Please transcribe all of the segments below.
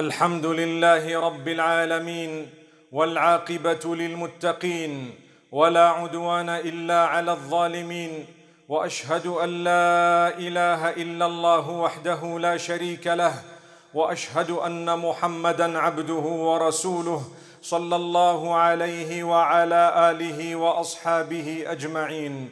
الحمد لله رب العالمين والعاقبة للمتقين ولا عدوان إلا على الظالمين وأشهد أن لا إله إلا الله وحده لا شريك له وأشهد أن محمدا عبده ورسوله صلى الله عليه وعلى آله وأصحابه أجمعين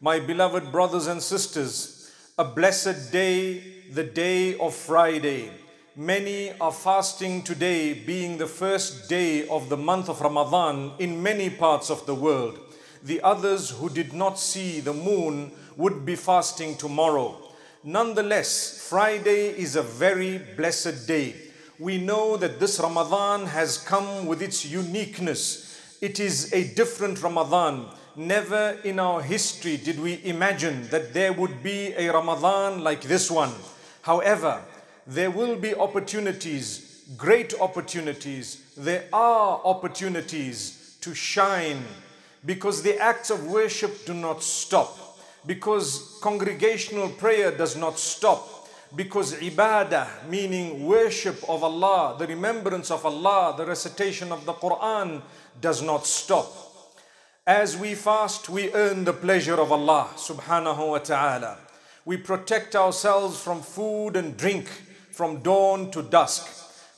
My beloved brothers and sisters, a blessed day, the day of Friday. Many are fasting today, being the first day of the month of Ramadan in many parts of the world. The others who did not see the moon would be fasting tomorrow. Nonetheless, Friday is a very blessed day. We know that this Ramadan has come with its uniqueness. It is a different Ramadan. Never in our history did we imagine that there would be a Ramadan like this one. However, there will be opportunities, great opportunities. There are opportunities to shine because the acts of worship do not stop, because congregational prayer does not stop, because ibadah, meaning worship of Allah, the remembrance of Allah, the recitation of the Quran, does not stop. As we fast, we earn the pleasure of Allah subhanahu wa ta'ala. We protect ourselves from food and drink from dawn to dusk.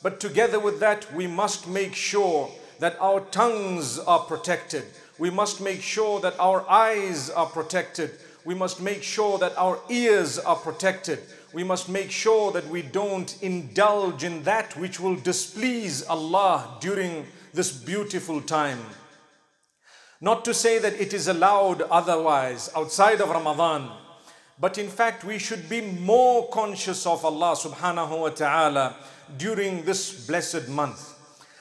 But together with that, we must make sure that our tongues are protected. We must make sure that our eyes are protected. We must make sure that our ears are protected. We must make sure that we don't indulge in that which will displease Allah during this beautiful time. Not to say that it is allowed otherwise outside of Ramadan, but in fact we should be more conscious of Allah subhanahu wa ta'ala during this blessed month.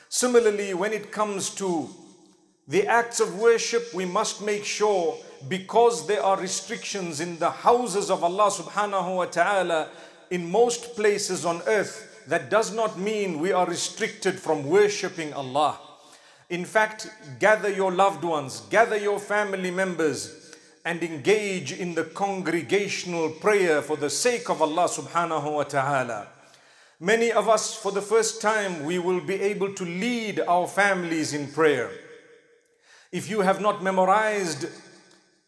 Similarly, when it comes to the acts of worship, we must make sure because there are restrictions in the houses of Allah subhanahu wa ta'ala in most places on earth, that does not mean we are restricted from worshipping Allah. In fact, gather your loved ones, gather your family members, and engage in the congregational prayer for the sake of Allah subhanahu wa ta'ala. Many of us, for the first time, we will be able to lead our families in prayer. If you have not memorized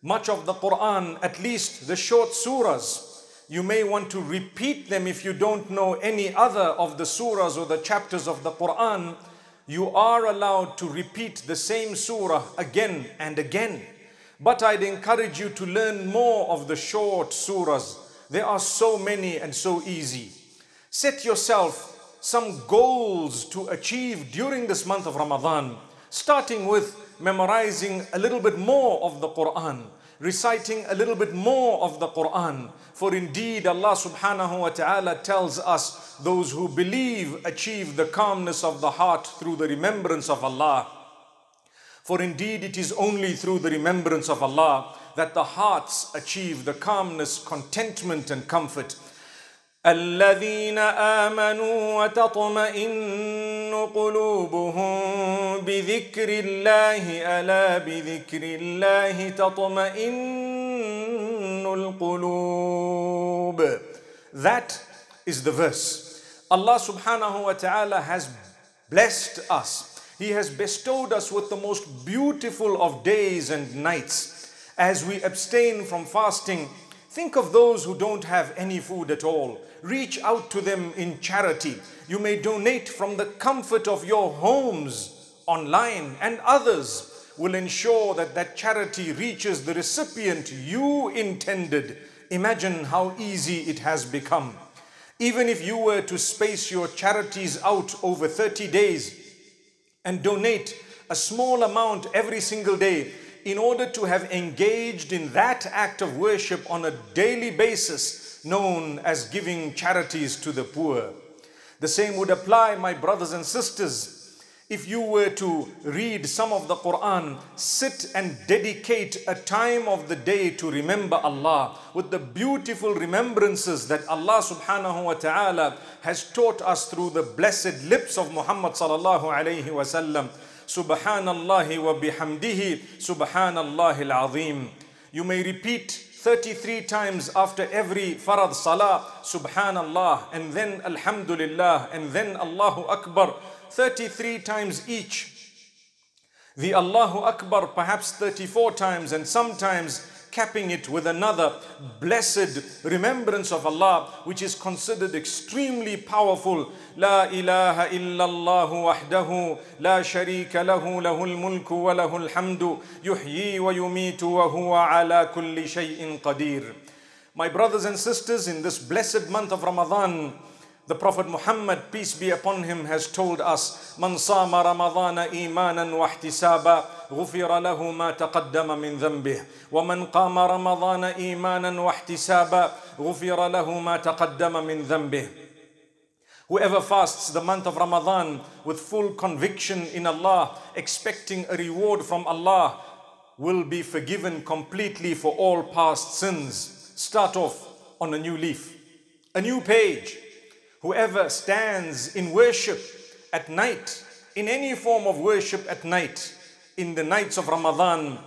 much of the Quran, at least the short surahs, you may want to repeat them if you don't know any other of the surahs or the chapters of the Quran you are allowed to repeat the same surah again and again. But I'd encourage you to learn more of the short surahs. There are so many and so easy. Set yourself some goals to achieve during this month of Ramadan, starting with memorizing a little bit more of the Quran, reciting a little bit more of the Quran. For indeed, Allah subhanahu wa ta'ala tells us those who believe achieve the calmness of the heart through the remembrance of Allah. For indeed, it is only through the remembrance of Allah that the hearts achieve the calmness, contentment, and comfort. الذين آمنوا وتطمئن قلوبهم بذكر الله ألا بذكر الله تطمئن القلوب That is the verse. Allah subhanahu wa ta'ala has blessed us. he has bestowed us with the most beautiful of days and nights. As we abstain from fasting, think of those who don't have any food at all. Reach out to them in charity. You may donate from the comfort of your homes online, and others will ensure that that charity reaches the recipient you intended. Imagine how easy it has become. Even if you were to space your charities out over 30 days and donate a small amount every single day in order to have engaged in that act of worship on a daily basis known as giving charities to the poor. The same would apply, my brothers and sisters, if you were to read some of the Quran, sit and dedicate a time of the day to remember Allah with the beautiful remembrances that Allah subhanahu wa ta'ala has taught us through the blessed lips of Muhammad sallallahu alayhi wa sallam. Subhanallah wa bihamdihi, Subhanallah al-azim. You may repeat 33 times after every farad salah, subhanallah, and then alhamdulillah, and then Allahu Akbar, 33 times each. The Allahu Akbar perhaps 34 times and sometimes capping it with another blessed remembrance of Allah, which is considered extremely powerful. La ilaha illallah wahdahu la sharika lahu lahul mulku wa lahul hamdu yuhyi wa yumitu wa huwa ala kulli shay'in qadir. My brothers and sisters, in this blessed month of Ramadan, the Prophet Muhammad, peace be upon him, has told us, Man sama Ramadana imanan wa ihtisaba, غفر له ما تقدم من ذنبه ومن قام رمضان إيمانا واحتسابا غفر له ما تقدم من ذنبه Whoever fasts the month of Ramadan with full conviction in Allah, expecting a reward from Allah, will be forgiven completely for all past sins. Start off on a new leaf, a new page. Whoever stands in worship at night, in any form of worship at night, in the nights of Ramadan,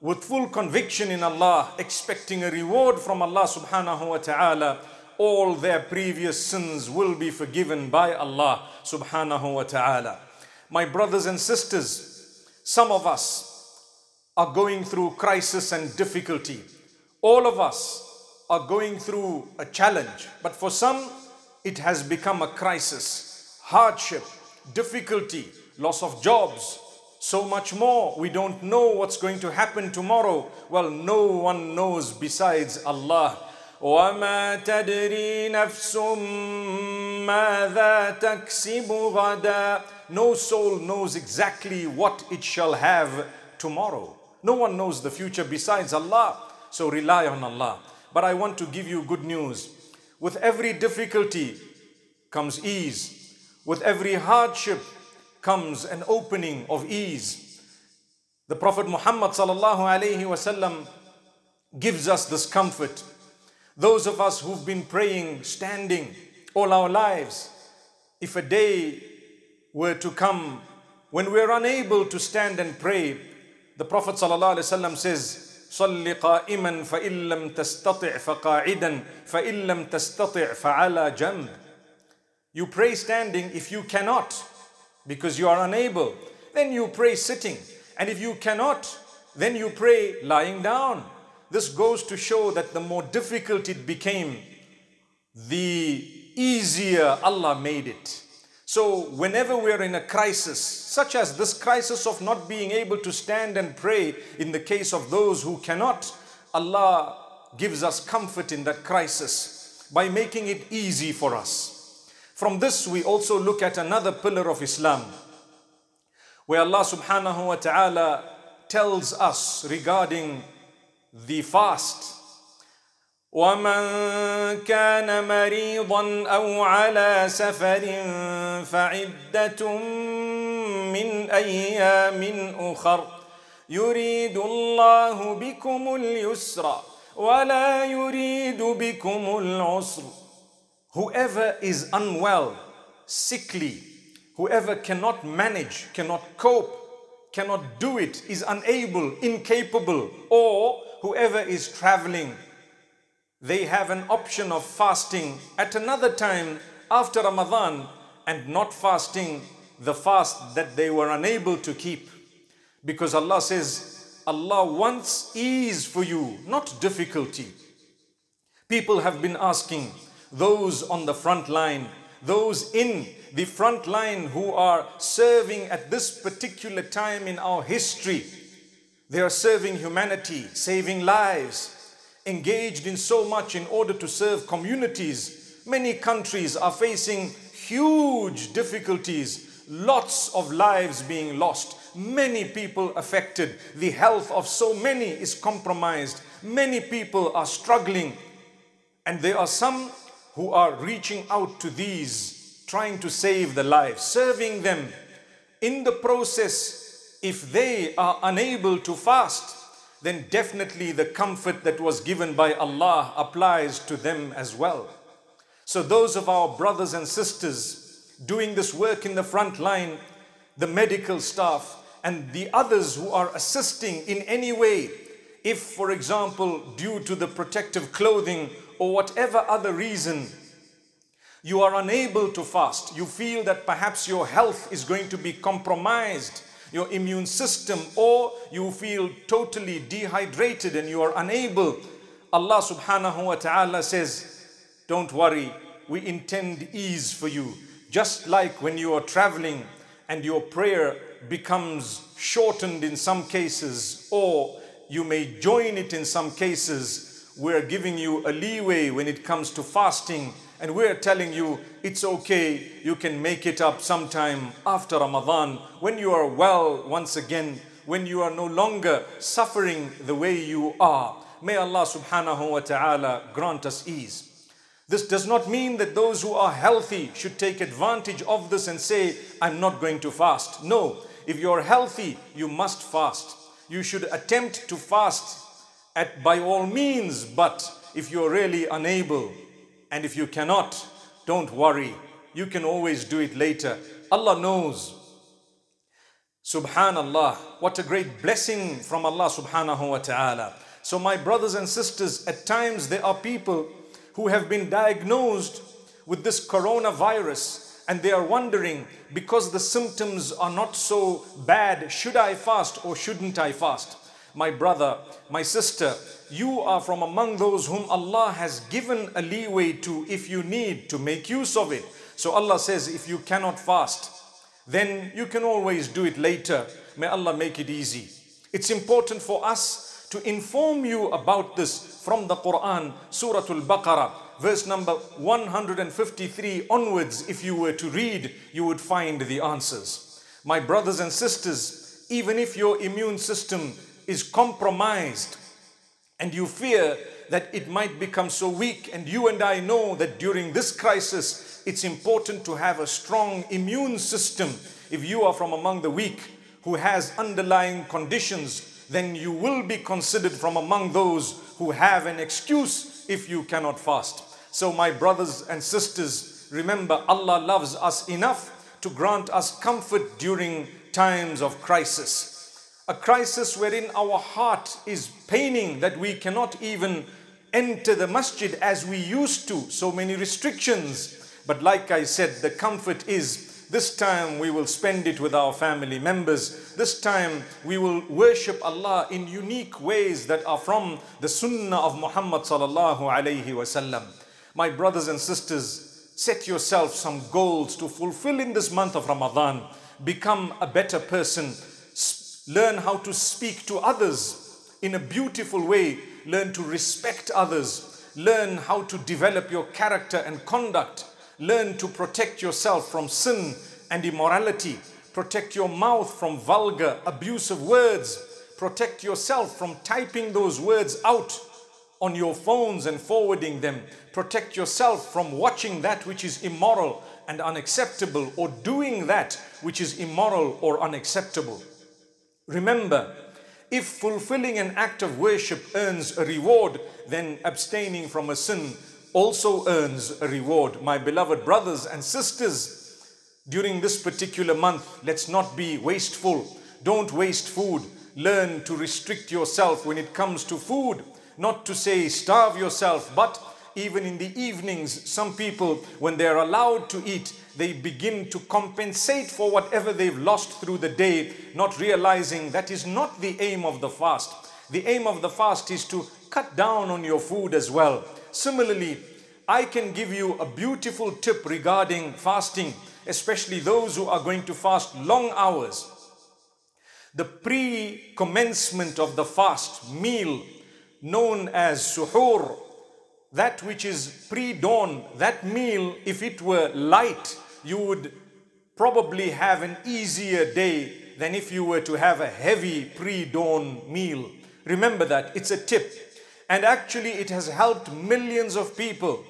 with full conviction in Allah, expecting a reward from Allah subhanahu wa ta'ala, all their previous sins will be forgiven by Allah subhanahu wa ta'ala. My brothers and sisters, some of us are going through crisis and difficulty. All of us are going through a challenge, but for some, it has become a crisis, hardship, difficulty, loss of jobs, so much more. We don't know what's going to happen tomorrow. Well, no one knows besides Allah. وما تدري نفس ماذا تكسب غدا No soul knows exactly what it shall have tomorrow. No one knows the future besides Allah. So rely on Allah. But I want to give you good news. With every difficulty comes ease. With every hardship comes an opening of ease. The Prophet Muhammad sallallahu alaihi wasallam gives us this comfort. Those of us who've been praying, standing all our lives, if a day were to come when we're unable to stand and pray, the Prophet wasallam says, صل قائما فإن لم تستطع فقاعدا فإن لم تستطع فعلى جنب You pray standing if you cannot because you are unable. Then you pray sitting. And if you cannot, then you pray lying down. This goes to show that the more difficult it became, the easier Allah made it. So whenever we are in a crisis, such as this crisis of not being able to stand and pray in the case of those who cannot, Allah gives us comfort in that crisis by making it easy for us. From this, we also look at another pillar of Islam, where Allah subhanahu wa ta'ala tells us regarding the fast. ومن كان مريضا أو على سفر فعدة من أيام أخر يريد الله بكم اليسر ولا يريد بكم العسر Whoever is unwell, sickly, whoever cannot manage, cannot cope, cannot do it, is unable, incapable, or whoever is traveling, they have an option of fasting at another time after Ramadan and not fasting the fast that they were unable to keep. Because Allah says, Allah wants ease for you, not difficulty. People have been asking, those on the front line, those in the front line who are serving at this particular time in our history. They are serving humanity, saving lives, engaged in so much in order to serve communities. Many countries are facing huge difficulties, lots of lives being lost, many people affected. The health of so many is compromised. Many people are struggling. And there are some who are reaching out to these, trying to save the lives, serving them. In the process, if they are unable to fast, then definitely the comfort that was given by Allah applies to them as well. So those of our brothers and sisters doing this work in the front line, the medical staff and the others who are assisting in any way If, for example, due to the protective clothing or whatever other reason, you are unable to fast, you feel that perhaps your health is going to be compromised, your immune system, or you feel totally dehydrated and you are unable, Allah subhanahu wa ta'ala says, Don't worry, we intend ease for you. Just like when you are traveling and your prayer becomes shortened in some cases, or you may join it in some cases, we're giving you a leeway when it comes to fasting and we're telling you it's okay, you can make it up sometime after Ramadan when you are well once again, when you are no longer suffering the way you are. May Allah subhanahu wa ta'ala grant us ease. This does not mean that those who are healthy should take advantage of this and say, I'm not going to fast. No, if you're healthy, you must fast. You should attempt to fast at by all means, but if you're really unable, and if you cannot, don't worry. You can always do it later. Allah knows. Subhanallah, what a great blessing from Allah subhanahu wa ta'ala. So my brothers and sisters, at times there are people who have been diagnosed with this coronavirus and they are wondering because the symptoms are not so bad, should I fast or shouldn't I fast? My brother, my sister, you are from among those whom Allah has given a leeway to if you need to make use of it. So Allah says, if you cannot fast, then you can always do it later. May Allah make it easy. It's important for us to inform you about this from the Quran, Surah Al-Baqarah, verse number 153 onwards. If you were to read, you would find the answers. My brothers and sisters, even if your immune system is compromised, and you fear that it might become so weak. And you and I know that during this crisis, it's important to have a strong immune system. If you are from among the weak who has underlying conditions, then you will be considered from among those who have an excuse if you cannot fast. So, my brothers and sisters, remember Allah loves us enough to grant us comfort during times of crisis a crisis wherein our heart is paining that we cannot even enter the masjid as we used to, so many restrictions. But like I said, the comfort is this time we will spend it with our family members. This time we will worship Allah in unique ways that are from the sunnah of Muhammad sallallahu alayhi wasallam. My brothers and sisters, set yourself some goals to fulfill in this month of Ramadan. Become a better person Learn how to speak to others in a beautiful way. Learn to respect others. Learn how to develop your character and conduct. Learn to protect yourself from sin and immorality. Protect your mouth from vulgar, abusive words. Protect yourself from typing those words out on your phones and forwarding them. Protect yourself from watching that which is immoral and unacceptable or doing that which is immoral or unacceptable. Remember, if fulfilling an act of worship earns a reward, then abstaining from a sin also earns a reward. My beloved brothers and sisters, during this particular month, let's not be wasteful. Don't waste food. Learn to restrict yourself when it comes to food. Not to say starve yourself, but even in the evenings, some people, when they're allowed to eat, they begin to compensate for whatever they've lost through the day, not realizing that is not the aim of the fast. The aim of the fast is to cut down on your food as well. Similarly, I can give you a beautiful tip regarding fasting, especially those who are going to fast long hours. The pre commencement of the fast meal, known as suhoor, that which is pre dawn, that meal, if it were light, you would probably have an easier day than if you were to have a heavy pre-dawn meal. Remember that, it's a tip. And actually it has helped millions of people.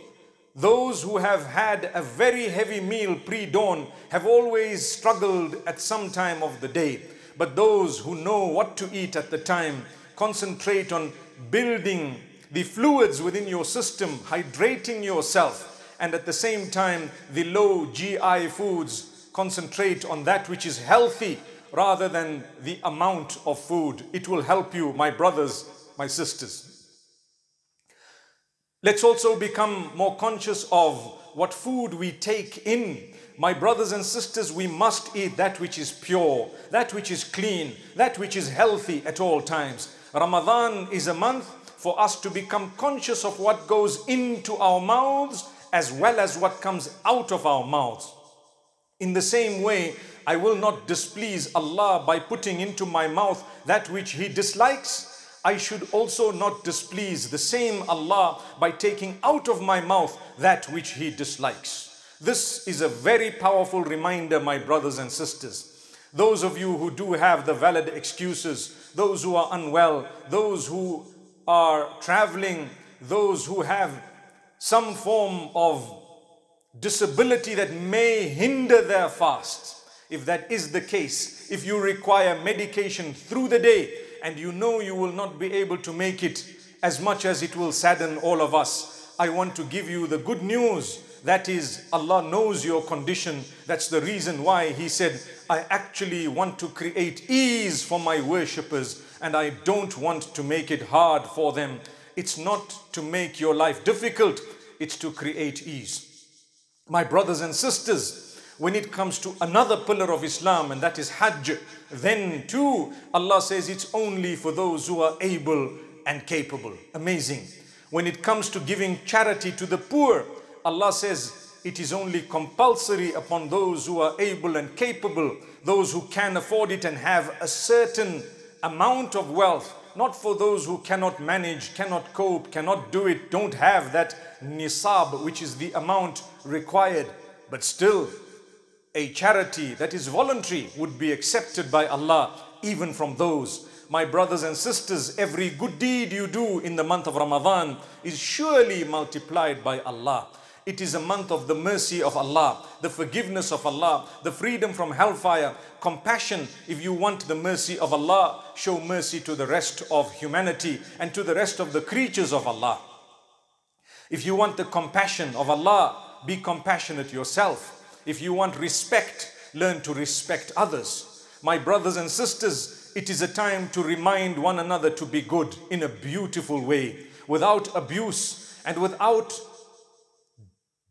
Those who have had a very heavy meal pre-dawn have always struggled at some time of the day. But those who know what to eat at the time concentrate on building the fluids within your system, hydrating yourself, and at the same time the low GI foods concentrate on that which is healthy rather than the amount of food. It will help you, my brothers my sisters. Let's also become more conscious of what food we take in. My brothers and sisters, we must eat that which is pure, that which is clean, that which is healthy at all times. Ramadan is a month for us to become conscious of what goes into our mouths as well as what comes out of our mouths. In the same way, I will not displease Allah by putting into my mouth that which He dislikes I should also not displease the same Allah by taking out of my mouth that which He dislikes. This is a very powerful reminder, my brothers and sisters. Those of you who do have the valid excuses, those who are unwell, those who are traveling, those who have some form of disability that may hinder their fasts. If that is the case, if you require medication through the day, and you know you will not be able to make it as much as it will sadden all of us. I want to give you the good news. That is, Allah knows your condition. That's the reason why He said, I actually want to create ease for my worshippers and I don't want to make it hard for them. It's not to make your life difficult, it's to create ease. My brothers and sisters, when it comes to another pillar of Islam and that is Hajj, then too Allah says it's only for those who are able and capable. Amazing. When it comes to giving charity to the poor, Allah says it is only compulsory upon those who are able and capable, those who can afford it and have a certain amount of wealth, not for those who cannot manage, cannot cope, cannot do it, don't have that nisab, which is the amount required. But still, a charity that is voluntary would be accepted by Allah even from those. My brothers and sisters, every good deed you do in the month of Ramadan is surely multiplied by Allah. It is a month of the mercy of Allah, the forgiveness of Allah, the freedom from hellfire, compassion. If you want the mercy of Allah, show mercy to the rest of humanity and to the rest of the creatures of Allah. If you want the compassion of Allah, be compassionate yourself. If you want respect, learn to respect others. My brothers and sisters, it is a time to remind one another to be good in a beautiful way, without abuse and without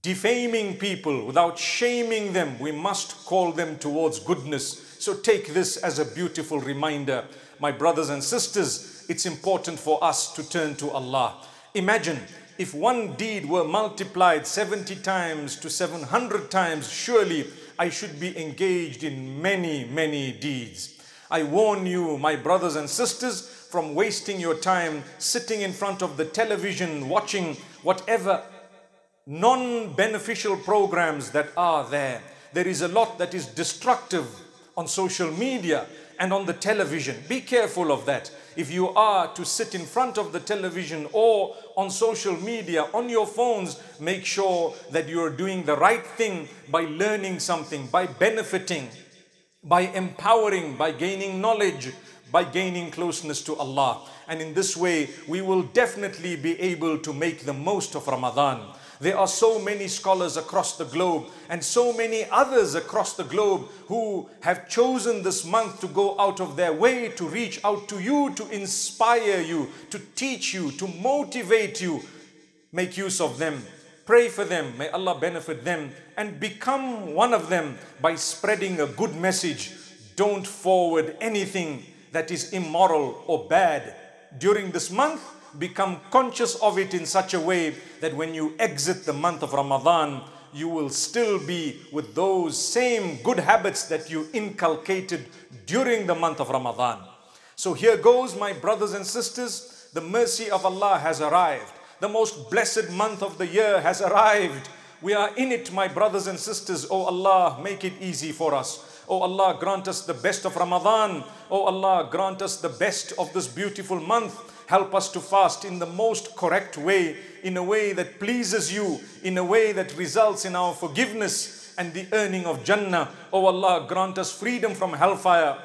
defaming people, without shaming them. We must call them towards goodness. So take this as a beautiful reminder. My brothers and sisters, it's important for us to turn to Allah. Imagine if one deed were multiplied 70 times to 700 times, surely I should be engaged in many, many deeds. I warn you, my brothers and sisters, from wasting your time sitting in front of the television, watching whatever non-beneficial programs that are there. There is a lot that is destructive on social media and on the television. Be careful of that if you are to sit in front of the television or on social media, on your phones, make sure that you are doing the right thing by learning something, by benefiting, by empowering, by gaining knowledge, by gaining closeness to Allah. And in this way, we will definitely be able to make the most of Ramadan. There are so many scholars across the globe and so many others across the globe who have chosen this month to go out of their way to reach out to you, to inspire you, to teach you, to motivate you. Make use of them. Pray for them. May Allah benefit them and become one of them by spreading a good message. Don't forward anything that is immoral or bad during this month become conscious of it in such a way that when you exit the month of Ramadan, you will still be with those same good habits that you inculcated during the month of Ramadan. So here goes, my brothers and sisters, the mercy of Allah has arrived. The most blessed month of the year has arrived. We are in it, my brothers and sisters. Oh Allah, make it easy for us. Oh Allah, grant us the best of Ramadan. Oh Allah, grant us the best of this beautiful month. Help us to fast in the most correct way, in a way that pleases you, in a way that results in our forgiveness and the earning of Jannah. O oh Allah, grant us freedom from hellfire.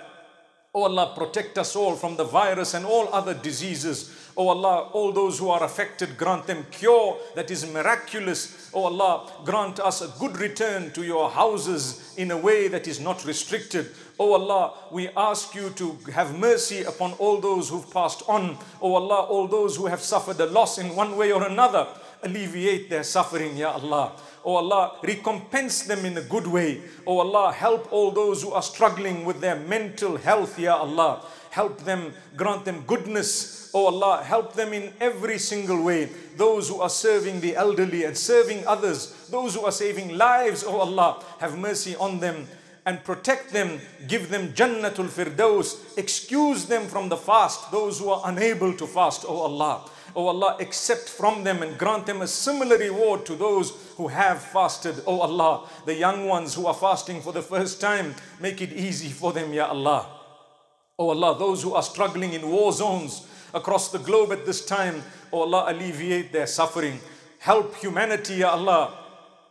O Oh Allah, protect us all from the virus and all other diseases. Oh Allah, all those who are affected, grant them cure that is miraculous. Oh Allah, grant us a good return to your houses in a way that is not restricted. Oh Allah, we ask you to have mercy upon all those who've passed on. Oh Allah, all those who have suffered a loss in one way or another, alleviate their suffering, Ya Allah. Oh Allah, recompense them in a good way. Oh Allah, help all those who are struggling with their mental health, Ya Allah. Help them, grant them goodness. Oh Allah, help them in every single way. Those who are serving the elderly and serving others, those who are saving lives, oh Allah, have mercy on them and protect them, give them Jannatul Firdaus, excuse them from the fast, those who are unable to fast, oh Allah. Oh Allah, accept from them and grant them a similar reward to those who have fasted. Oh Allah, the young ones who are fasting for the first time, make it easy for them, Ya Allah. Oh Allah, those who are struggling in war zones across the globe at this time, oh Allah, alleviate their suffering. Help humanity, Ya Allah,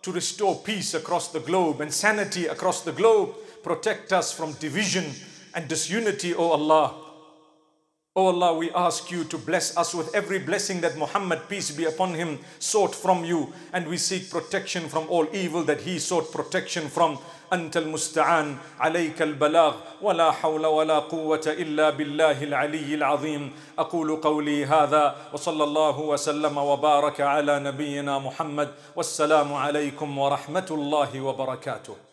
to restore peace across the globe and sanity across the globe. Protect us from division and disunity, O Allah. O Allah, we ask you to bless us with every blessing that Muhammad, peace be upon him, sought from you. And we seek protection from all evil that he sought protection from. Antal Musta'an, alayka al-balag, wa la hawla wa la quwwata illa billahi al-aliyy al-azim. Aqulu qawli hatha, wa sallallahu wa sallama wa baraka ala Muhammad. Wassalamu alaykum wa rahmatullahi wa barakatuh.